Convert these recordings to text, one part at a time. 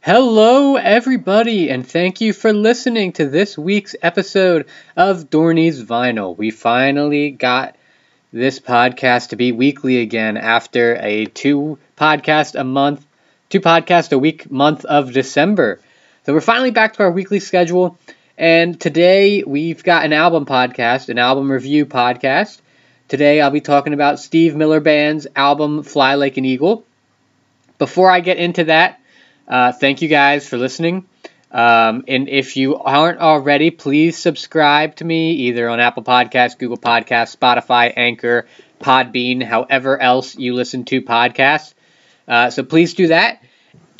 Hello, everybody, and thank you for listening to this week's episode of Dorney's Vinyl. We finally got this podcast to be weekly again after a two podcast a month, two podcast a week month of December. So we're finally back to our weekly schedule, and today we've got an album podcast, an album review podcast. Today I'll be talking about Steve Miller Band's album Fly Like an Eagle. Before I get into that, uh, thank you guys for listening. Um, and if you aren't already, please subscribe to me either on Apple Podcasts, Google Podcasts, Spotify, Anchor, Podbean, however else you listen to podcasts. Uh, so please do that.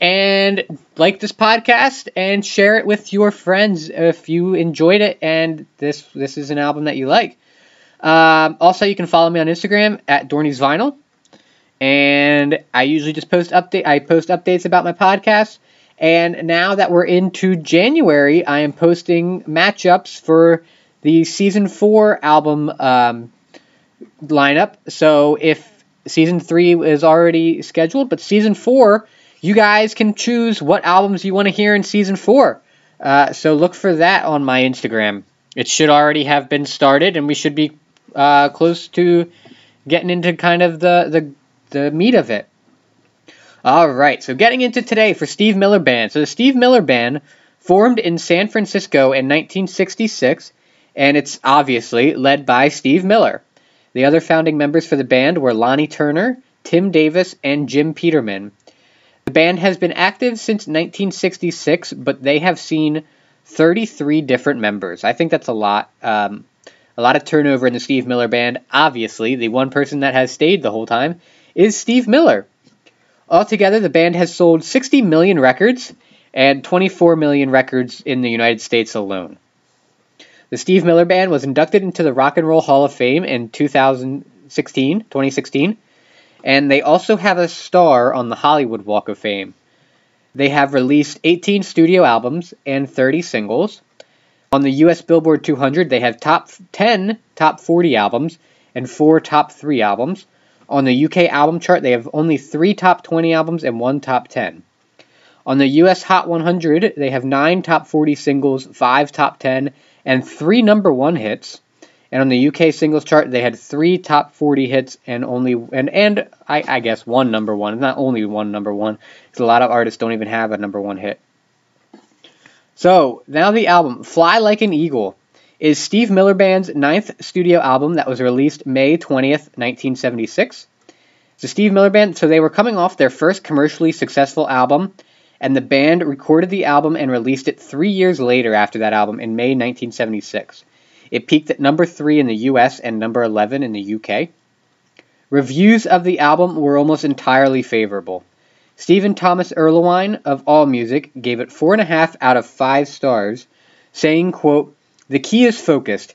And like this podcast and share it with your friends if you enjoyed it and this this is an album that you like. Um, also, you can follow me on Instagram at Dorney's Vinyl and I usually just post update. I post updates about my podcast. And now that we're into January, I am posting matchups for the season four album um, lineup. So if season three is already scheduled, but season four, you guys can choose what albums you want to hear in season four. Uh, so look for that on my Instagram. It should already have been started, and we should be uh, close to getting into kind of the the the meat of it. All right, so getting into today for Steve Miller Band. So the Steve Miller Band formed in San Francisco in 1966, and it's obviously led by Steve Miller. The other founding members for the band were Lonnie Turner, Tim Davis, and Jim Peterman. The band has been active since 1966, but they have seen 33 different members. I think that's a lot. Um, a lot of turnover in the Steve Miller Band. Obviously, the one person that has stayed the whole time is Steve Miller. Altogether, the band has sold 60 million records and 24 million records in the United States alone. The Steve Miller Band was inducted into the Rock and Roll Hall of Fame in 2016, 2016, and they also have a star on the Hollywood Walk of Fame. They have released 18 studio albums and 30 singles. On the US Billboard 200, they have top 10 top 40 albums and 4 top 3 albums. On the UK album chart, they have only three top 20 albums and one top 10. On the US Hot 100, they have nine top 40 singles, five top 10, and three number one hits. And on the UK singles chart, they had three top 40 hits and only and and I, I guess one number one. Not only one number one, because a lot of artists don't even have a number one hit. So now the album "Fly Like an Eagle." Is Steve Miller Band's ninth studio album that was released May 20th, 1976. It's a Steve Miller Band, so they were coming off their first commercially successful album, and the band recorded the album and released it three years later after that album in May 1976. It peaked at number 3 in the US and number 11 in the UK. Reviews of the album were almost entirely favorable. Stephen Thomas Erlewine of AllMusic gave it 4.5 out of 5 stars, saying, quote, the key is focused.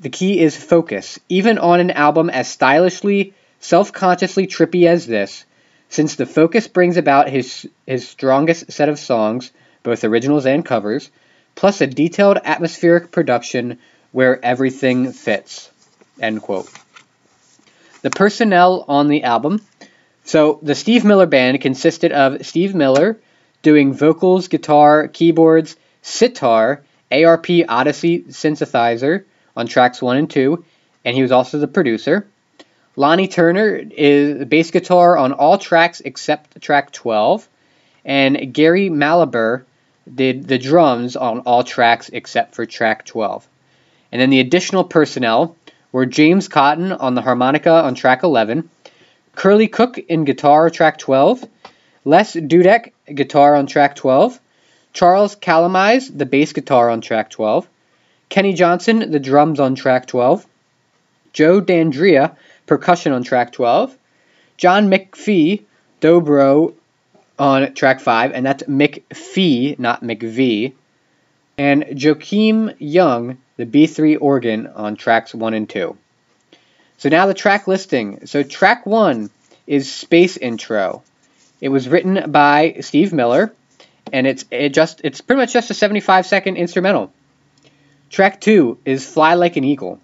The key is focus. Even on an album as stylishly, self consciously trippy as this, since the focus brings about his, his strongest set of songs, both originals and covers, plus a detailed atmospheric production where everything fits. End quote. The personnel on the album. So, the Steve Miller Band consisted of Steve Miller doing vocals, guitar, keyboards, sitar, ARP Odyssey synthesizer on tracks 1 and 2, and he was also the producer. Lonnie Turner is bass guitar on all tracks except track 12, and Gary Mallaber did the drums on all tracks except for track 12. And then the additional personnel were James Cotton on the harmonica on track 11, Curley Cooke in guitar track 12, Les Dudek guitar on track 12, Charles Calamise, the bass guitar on track 12. Kenny Johnson, the drums on track 12. Joe Dandria, percussion on track 12. John McFee, dobro on track 5, and that's McFee, not McVie. And Joachim Young, the B3 organ on tracks 1 and 2. So now the track listing. So track 1 is Space Intro. It was written by Steve Miller and it's it just it's pretty much just a 75 second instrumental. Track 2 is Fly Like an Eagle.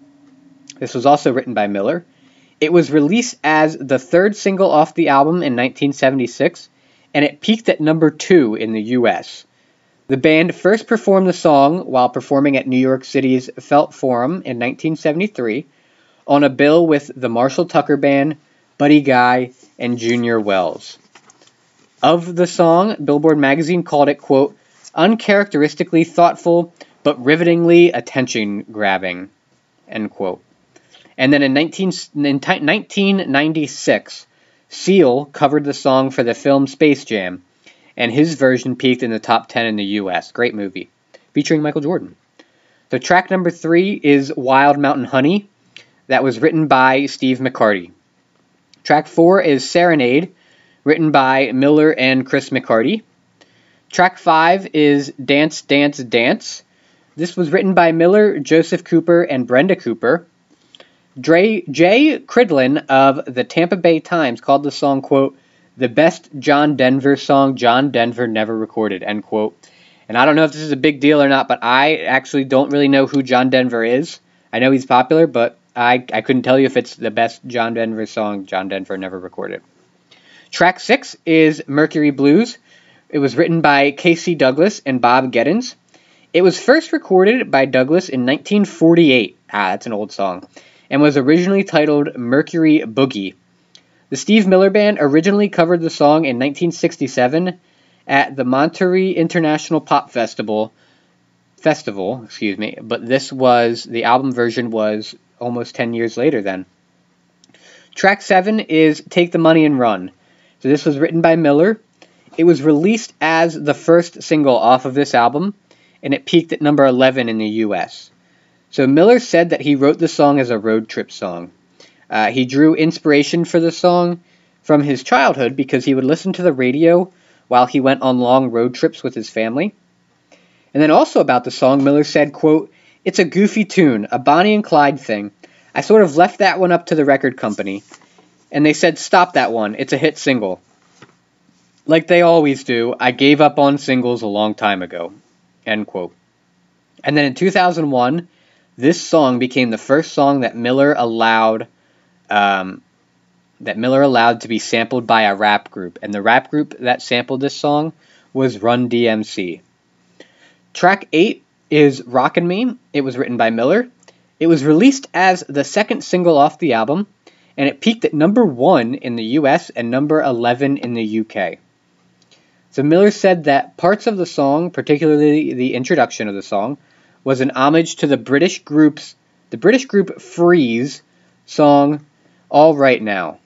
This was also written by Miller. It was released as the third single off the album in 1976 and it peaked at number two in the US. The band first performed the song while performing at New York City's Felt Forum in 1973 on a bill with the Marshall Tucker Band, Buddy Guy, and Junior Wells. Of the song, Billboard magazine called it, quote, uncharacteristically thoughtful but rivetingly attention grabbing, end quote. And then in, 19, in 1996, Seal covered the song for the film Space Jam, and his version peaked in the top 10 in the US. Great movie, featuring Michael Jordan. So, track number three is Wild Mountain Honey, that was written by Steve McCarty. Track four is Serenade, written by Miller and Chris McCarty. Track five is Dance, Dance, Dance. This was written by Miller, Joseph Cooper, and Brenda Cooper. Dre, Jay Cridlin of the Tampa Bay Times called the song, quote, the best John Denver song John Denver never recorded, end quote. And I don't know if this is a big deal or not, but I actually don't really know who John Denver is. I know he's popular, but I, I couldn't tell you if it's the best John Denver song John Denver never recorded. Track six is Mercury Blues. It was written by K. C. Douglas and Bob Geddins. It was first recorded by Douglas in 1948. Ah, that's an old song and was originally titled Mercury Boogie. The Steve Miller Band originally covered the song in 1967 at the Monterey International Pop Festival. Festival, excuse me, but this was the album version was almost 10 years later then. Track 7 is Take the Money and Run. So this was written by Miller. It was released as the first single off of this album, and it peaked at number 11 in the US. So Miller said that he wrote the song as a road trip song. Uh, he drew inspiration for the song from his childhood because he would listen to the radio while he went on long road trips with his family. And then also about the song, Miller said, quote, It's a goofy tune, a Bonnie and Clyde thing. I sort of left that one up to the record company. And they said, Stop that one, it's a hit single. Like they always do, I gave up on singles a long time ago. End quote. And then in 2001, this song became the first song that Miller allowed um, that Miller allowed to be sampled by a rap group, and the rap group that sampled this song was Run DMC. Track 8 is Rockin' Me. It was written by Miller. It was released as the second single off the album, and it peaked at number 1 in the US and number 11 in the UK. So Miller said that parts of the song, particularly the introduction of the song, was an homage to the British group's the British group Free's song All Right Now.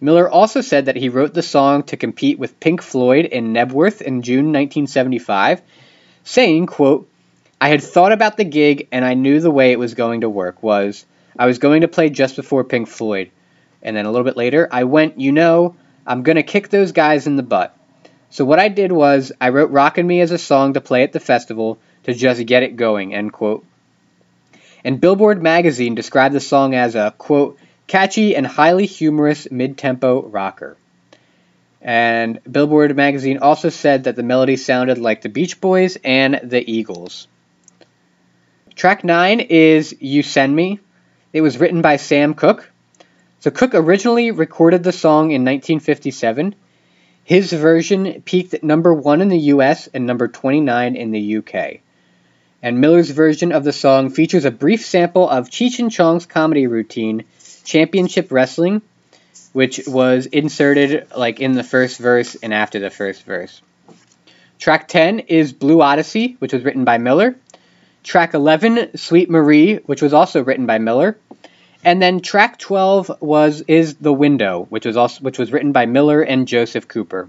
Miller also said that he wrote the song to compete with Pink Floyd in Knebworth in June 1975, saying, quote, I had thought about the gig and I knew the way it was going to work was I was going to play just before Pink Floyd. And then a little bit later, I went, you know, I'm going to kick those guys in the butt. So what I did was I wrote Rockin' Me as a song to play at the festival to just get it going, end quote. And Billboard magazine described the song as a, quote, catchy and highly humorous mid-tempo rocker. And Billboard magazine also said that the melody sounded like the Beach Boys and the Eagles. Track 9 is You Send Me. It was written by Sam Cooke. So Cooke originally recorded the song in 1957. His version peaked at number 1 in the US and number 29 in the UK and Miller's version of the song features a brief sample of Cheech and Chong's comedy routine, Championship Wrestling, which was inserted like in the first verse and after the first verse. Track 10 is Blue Odyssey, which was written by Miller. Track 11, Sweet Marie, which was also written by Miller. And then track 12 was is The Window, which was also which was written by Miller and Joseph Cooper.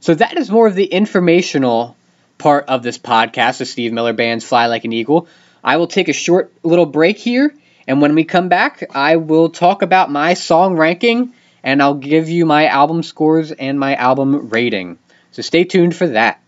So that is more of the informational part of this podcast, the Steve Miller Band's Fly Like an Eagle. I will take a short little break here, and when we come back, I will talk about my song ranking and I'll give you my album scores and my album rating. So stay tuned for that.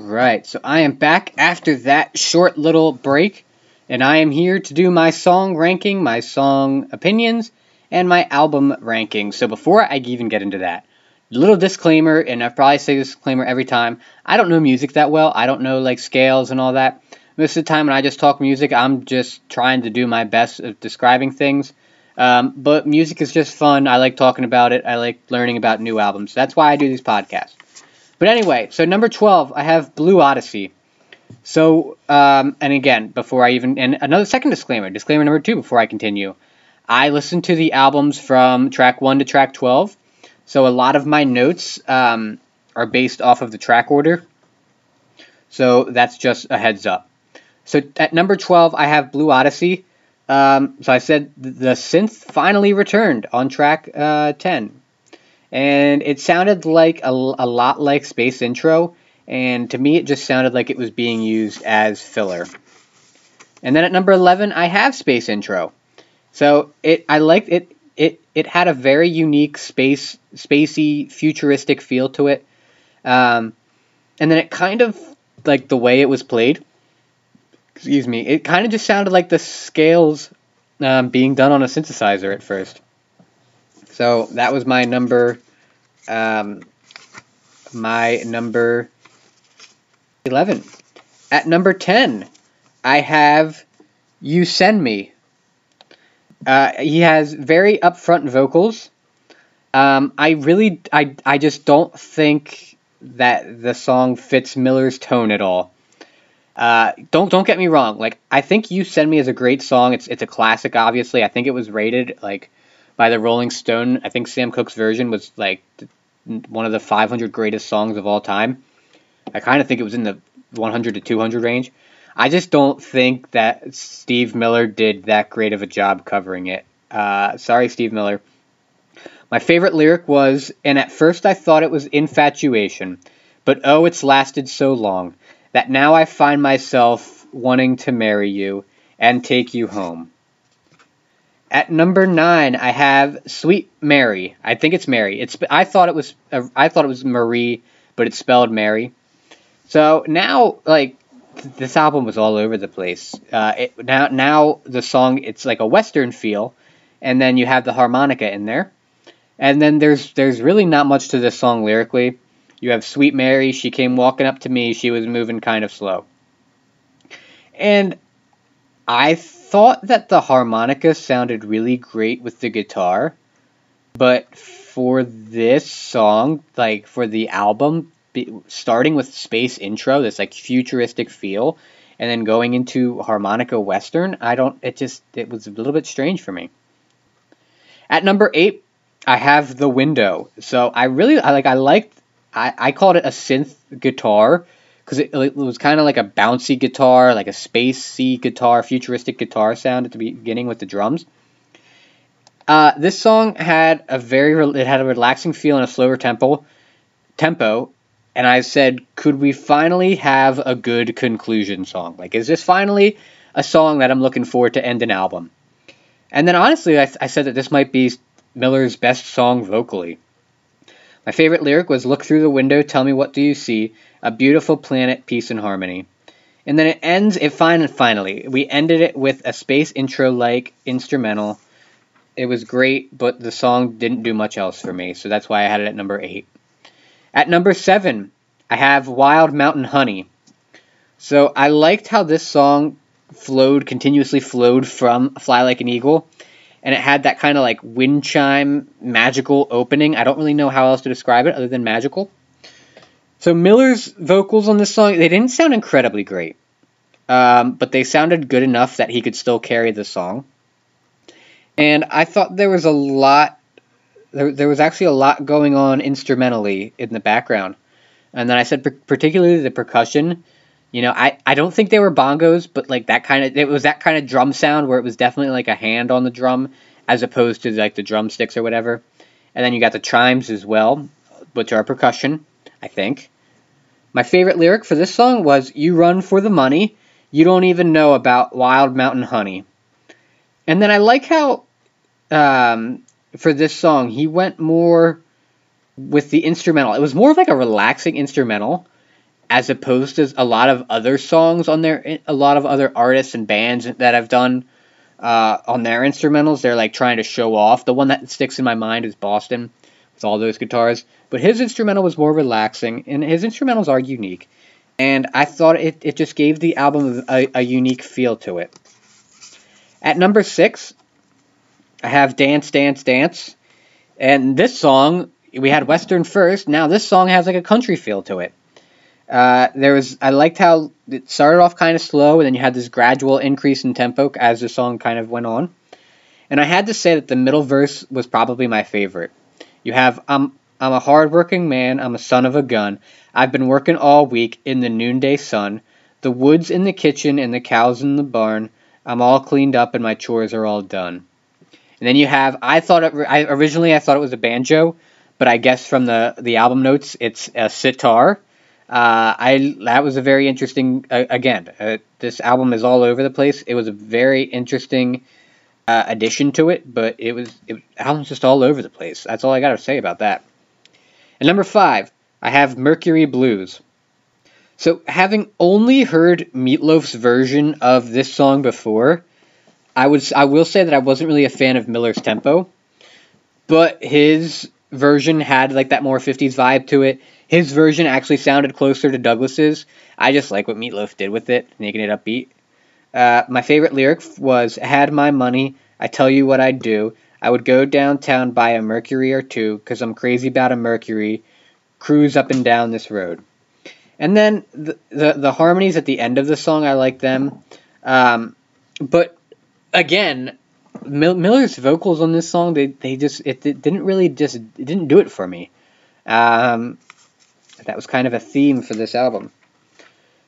Alright, so I am back after that short little break, and I am here to do my song ranking, my song opinions, and my album ranking. So before I even get into that, little disclaimer, and I probably say this disclaimer every time. I don't know music that well. I don't know like scales and all that. most of the time when I just talk music, I'm just trying to do my best of describing things. Um, but music is just fun. I like talking about it. I like learning about new albums. That's why I do these podcasts. But anyway, so number 12, I have Blue Odyssey. So, um, and again, before I even, and another second disclaimer, disclaimer number two before I continue. I listen to the albums from track 1 to track 12. So a lot of my notes um, are based off of the track order. So that's just a heads up. So at number 12, I have Blue Odyssey. Um, so I said the synth finally returned on track uh, 10. And it sounded like a, a lot like Space Intro. And to me, it just sounded like it was being used as filler. And then at number 11, I have Space Intro. So it I liked it it it had a very unique space spacey futuristic feel to it. Um, and then it kind of like the way it was played excuse me, it kind of just sounded like the scales um, being done on a synthesizer at first. So that was my number, um, my number 11. At number 10, I have You Send Me. Uh, he has very upfront vocals. Um, I really, I, I just don't think that the song fits Miller's tone at all. Uh, don't don't get me wrong. Like I think "You Send Me" is a great song. It's it's a classic. Obviously, I think it was rated like by the Rolling Stone. I think Sam Cooke's version was like one of the 500 greatest songs of all time. I kind of think it was in the 100 to 200 range. I just don't think that Steve Miller did that great of a job covering it. Uh, sorry, Steve Miller. My favorite lyric was, and at first I thought it was infatuation, but oh, it's lasted so long that now I find myself wanting to marry you and take you home. At number nine, I have Sweet Mary. I think it's Mary. It's I thought it was I thought it was Marie, but it's spelled Mary. So now, like this album was all over the place. Uh, it, now now the song it's like a western feel, and then you have the harmonica in there, and then there's there's really not much to this song lyrically. You have Sweet Mary. She came walking up to me. She was moving kind of slow. And I thought that the harmonica sounded really great with the guitar. But for this song, like for the album, starting with space intro, this like futuristic feel, and then going into harmonica western, I don't. It just it was a little bit strange for me. At number eight, I have the window. So I really I like I liked I, I called it a synth guitar because it, it, was kind of like a bouncy guitar, like a spacey guitar, futuristic guitar sound at the beginning with the drums. Uh, this song had a very it had a relaxing feel and a slower tempo, tempo, and I said, could we finally have a good conclusion song? Like, is this finally a song that I'm looking forward to end an album? And then honestly, I, I said that this might be Miller's best song vocally. My favorite lyric was Look through the window, tell me what do you see? A beautiful planet, peace and harmony. And then it ends, it fine finally. We ended it with a space intro like instrumental. It was great, but the song didn't do much else for me, so that's why I had it at number 8. At number 7, I have Wild Mountain Honey. So I liked how this song flowed, continuously flowed from Fly Like an Eagle and it had that kind of like wind chime magical opening. I don't really know how else to describe it other than magical. So Miller's vocals on this song they didn't sound incredibly great, um, but they sounded good enough that he could still carry the song. And I thought there was a lot. There, there was actually a lot going on instrumentally in the background. And then I said particularly the percussion you know, I, I don't think they were bongos, but like that kind of it was that kind of drum sound where it was definitely like a hand on the drum as opposed to like the drumsticks or whatever. And then you got the chimes as well, which are percussion, I think. My favorite lyric for this song was "You run for the money, you don't even know about wild mountain honey." And then I like how um, for this song he went more with the instrumental. It was more of like a relaxing instrumental as opposed to a lot of other songs on their a lot of other artists and bands that have done uh, on their instrumentals. They're like trying to show off. The one that sticks in my mind is Boston with all those guitars, but his instrumental was more relaxing, and his instrumentals are unique. and I thought it, it just gave the album a, a unique feel to it. At number six, I have Dance, Dance, Dance. And this song, we had Western first. Now this song has like a country feel to it. Uh, there was I liked how it started off kind of slow, and then you had this gradual increase in tempo as the song kind of went on. And I had to say that the middle verse was probably my favorite. You have I'm I'm a hardworking man. I'm a son of a gun. I've been working all week in the noonday sun. The wood's in the kitchen and the cows in the barn. I'm all cleaned up and my chores are all done. And then you have I thought it, I originally I thought it was a banjo, but I guess from the the album notes it's a sitar uh, I that was a very interesting. Uh, again, uh, this album is all over the place. It was a very interesting uh, addition to it, but it was it album's just all over the place. That's all I got to say about that. And number five, I have Mercury Blues. So having only heard Meatloaf's version of this song before, I was I will say that I wasn't really a fan of Miller's tempo, but his version had like that more 50s vibe to it his version actually sounded closer to Douglas's. I just like what Meatloaf did with it, making it upbeat. Uh, my favorite lyric was Had my money, I tell you what I'd do. I would go downtown, buy a Mercury or two, because I'm crazy about a Mercury, cruise up and down this road. And then the, the, the harmonies at the end of the song, I like them. Um, but again, Miller's vocals on this song, they, they just, it, it didn't really just, it didn't do it for me. Um, that was kind of a theme for this album.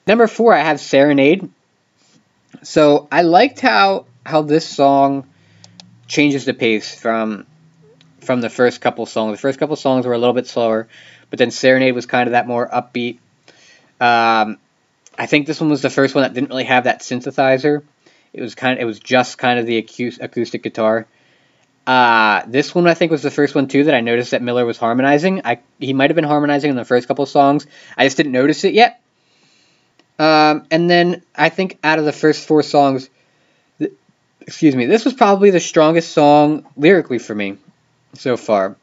Number four, I have Serenade. So I liked how how this song changes the pace from from the first couple songs. The first couple songs were a little bit slower, but then Serenade was kind of that more upbeat. Um, I think this one was the first one that didn't really have that synthesizer. It was kind of, it was just kind of the acoustic guitar. Uh, this one I think was the first one too that I noticed that Miller was harmonizing. I he might have been harmonizing in the first couple songs. I just didn't notice it yet. Um, and then I think out of the first four songs, th- excuse me, this was probably the strongest song lyrically for me so far.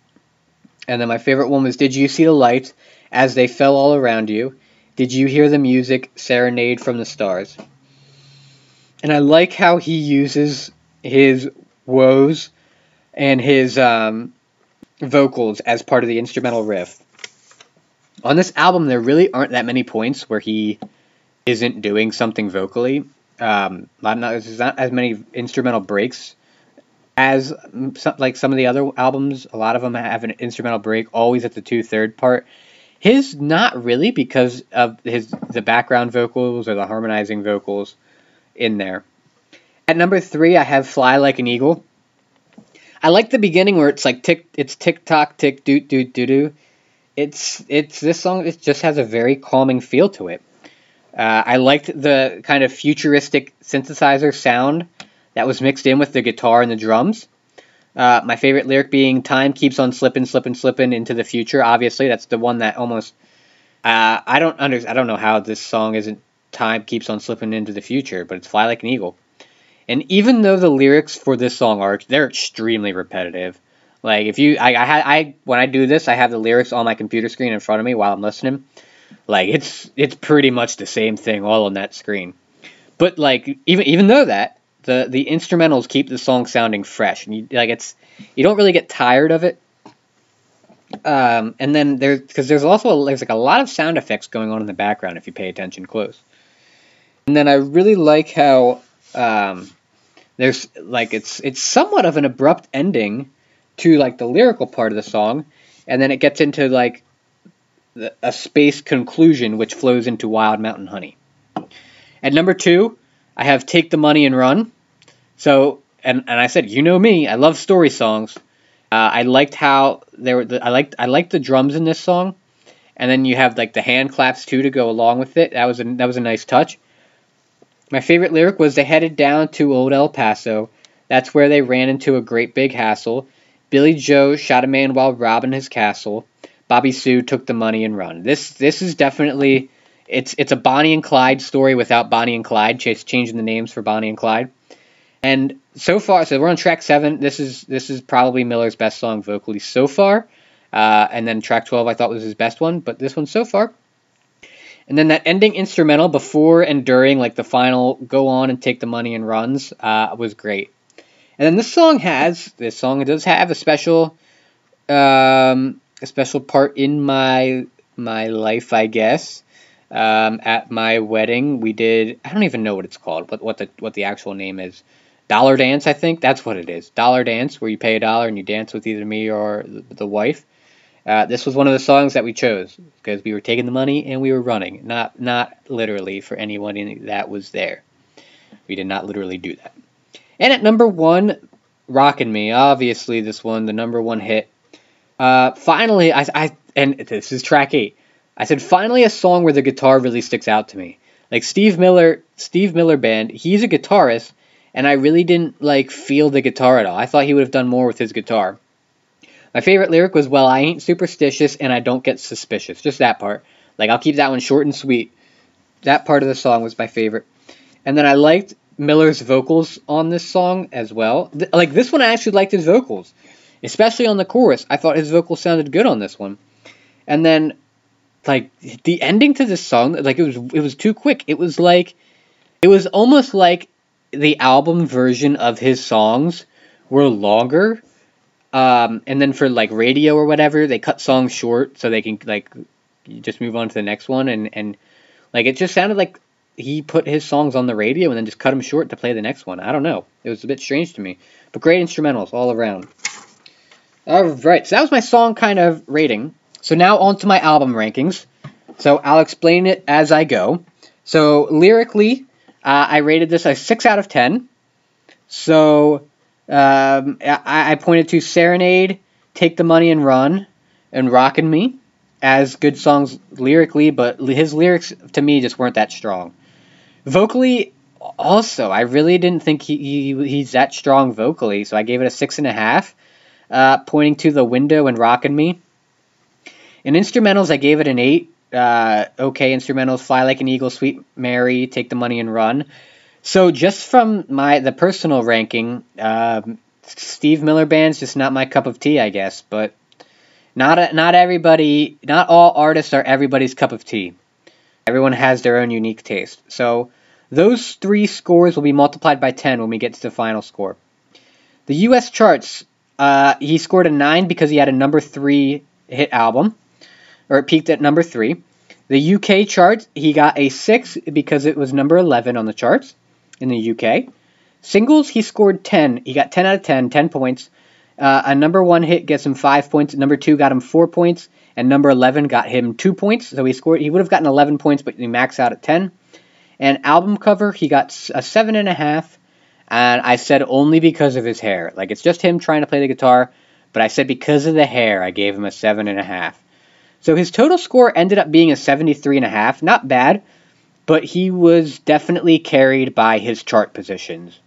And then my favorite one was "Did you see the light as they fell all around you? Did you hear the music serenade from the stars?" And I like how he uses his woes and his um, vocals as part of the instrumental riff. On this album, there really aren't that many points where he isn't doing something vocally. Um, not, there's not as many instrumental breaks as some, like some of the other albums. A lot of them have an instrumental break always at the two third part. His not really because of his the background vocals or the harmonizing vocals in there. At number three, I have "Fly Like an Eagle." I like the beginning where it's like tick, it's tick tock, tick doot doot doo doo. It's it's this song. It just has a very calming feel to it. Uh, I liked the kind of futuristic synthesizer sound that was mixed in with the guitar and the drums. Uh, my favorite lyric being "Time keeps on slipping, slipping, slipping into the future." Obviously, that's the one that almost. Uh, I don't under, I don't know how this song isn't "Time keeps on slipping into the future," but it's "Fly like an eagle." And even though the lyrics for this song are they're extremely repetitive. Like if you I I, I when I do this, I have the lyrics on my computer screen in front of me while I'm listening. Like it's it's pretty much the same thing all on that screen. But like even even though that the the instrumentals keep the song sounding fresh and you like it's you don't really get tired of it. Um, and then there's because there's also there's like a lot of sound effects going on in the background if you pay attention close. And then I really like how um, there's like it's it's somewhat of an abrupt ending to like the lyrical part of the song, and then it gets into like a space conclusion which flows into Wild Mountain Honey. At number two, I have Take the Money and Run. So, and, and I said, you know me, I love story songs. Uh, I liked how there were. The, I liked I liked the drums in this song, and then you have like the hand claps too to go along with it. That was a that was a nice touch. My favorite lyric was they headed down to old El Paso. That's where they ran into a great big hassle. Billy Joe shot a man while robbing his castle. Bobby Sue took the money and run. This this is definitely it's it's a Bonnie and Clyde story without Bonnie and Clyde, just changing the names for Bonnie and Clyde. And so far, so we're on track seven. This is this is probably Miller's best song vocally so far. Uh, and then track twelve I thought was his best one, but this one so far And then that ending instrumental before and during, like the final "Go on and take the money and runs," uh, was great. And then this song has this song does have a special, um, a special part in my my life, I guess. Um, at my wedding, we did I don't even know what it's called, what what the what the actual name is. Dollar dance, I think that's what it is. Dollar dance, where you pay a dollar and you dance with either me or the wife. Uh, this was one of the songs that we chose because we were taking the money and we were running, not not literally for anyone that was there. We did not literally do that. And at number one, "Rockin' Me," obviously this one, the number one hit. Uh, finally, I, I and this is track eight. I said finally a song where the guitar really sticks out to me. Like Steve Miller, Steve Miller Band, he's a guitarist, and I really didn't like feel the guitar at all. I thought he would have done more with his guitar. My favorite lyric was, "Well, I ain't superstitious and I don't get suspicious." Just that part. Like I'll keep that one short and sweet. That part of the song was my favorite. And then I liked Miller's vocals on this song as well. Th- like this one, I actually liked his vocals, especially on the chorus. I thought his vocals sounded good on this one. And then, like the ending to this song, like it was it was too quick. It was like, it was almost like the album version of his songs were longer. Um, and then for like radio or whatever, they cut songs short so they can like just move on to the next one. And, and like it just sounded like he put his songs on the radio and then just cut them short to play the next one. I don't know. It was a bit strange to me. But great instrumentals all around. Alright, so that was my song kind of rating. So now on to my album rankings. So I'll explain it as I go. So lyrically, uh, I rated this a 6 out of 10. So um, I, I, pointed to Serenade, Take the Money and Run, and Rockin' Me as good songs lyrically, but his lyrics to me just weren't that strong. Vocally, also, I really didn't think he, he he's that strong vocally, so I gave it a 6.5, uh, pointing to The Window and Rockin' Me. In instrumentals, I gave it an 8 uh, okay instrumentals, Fly Like an Eagle, Sweet Mary, Take the Money and Run. So just from my the personal ranking, um, Steve Miller Band's just not my cup of tea, I guess. But not a, not everybody, not all artists are everybody's cup of tea. Everyone has their own unique taste. So those three scores will be multiplied by 10 when we get to the final score. The U.S. charts, uh, he scored a 9 because he had a number 3 hit album or it peaked at number three. The UK chart, he got a six because it was number 11 on the charts in the UK. Singles, he scored 10. He got 10 out of 10, 10 points. Uh, a number one hit gets him five points. Number two got him four points, and number 11 got him two points. So he scored. He would have gotten 11 points, but he maxed out at 10. And album cover, he got a seven and a half. And I said only because of his hair. Like it's just him trying to play the guitar, but I said because of the hair, I gave him a seven and a half. So his total score ended up being a 73.5. Not bad, but he was definitely carried by his chart positions.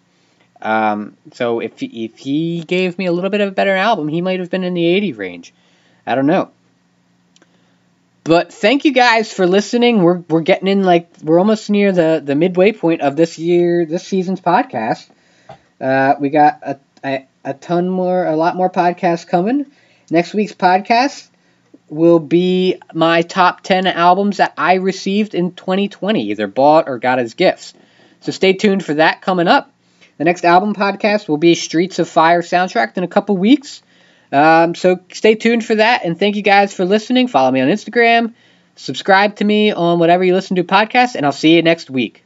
Um, so if, if he gave me a little bit of a better album, he might have been in the 80 range. I don't know. But thank you guys for listening. We're, we're getting in like we're almost near the, the midway point of this year this season's podcast. Uh, we got a, a, a ton more a lot more podcasts coming. Next week's podcast will be my top 10 albums that I received in 2020, either bought or got as gifts. So stay tuned for that coming up. The next album podcast will be Streets of Fire soundtrack in a couple weeks. Um, so stay tuned for that, and thank you guys for listening. Follow me on Instagram, subscribe to me on whatever you listen to podcasts, and I'll see you next week.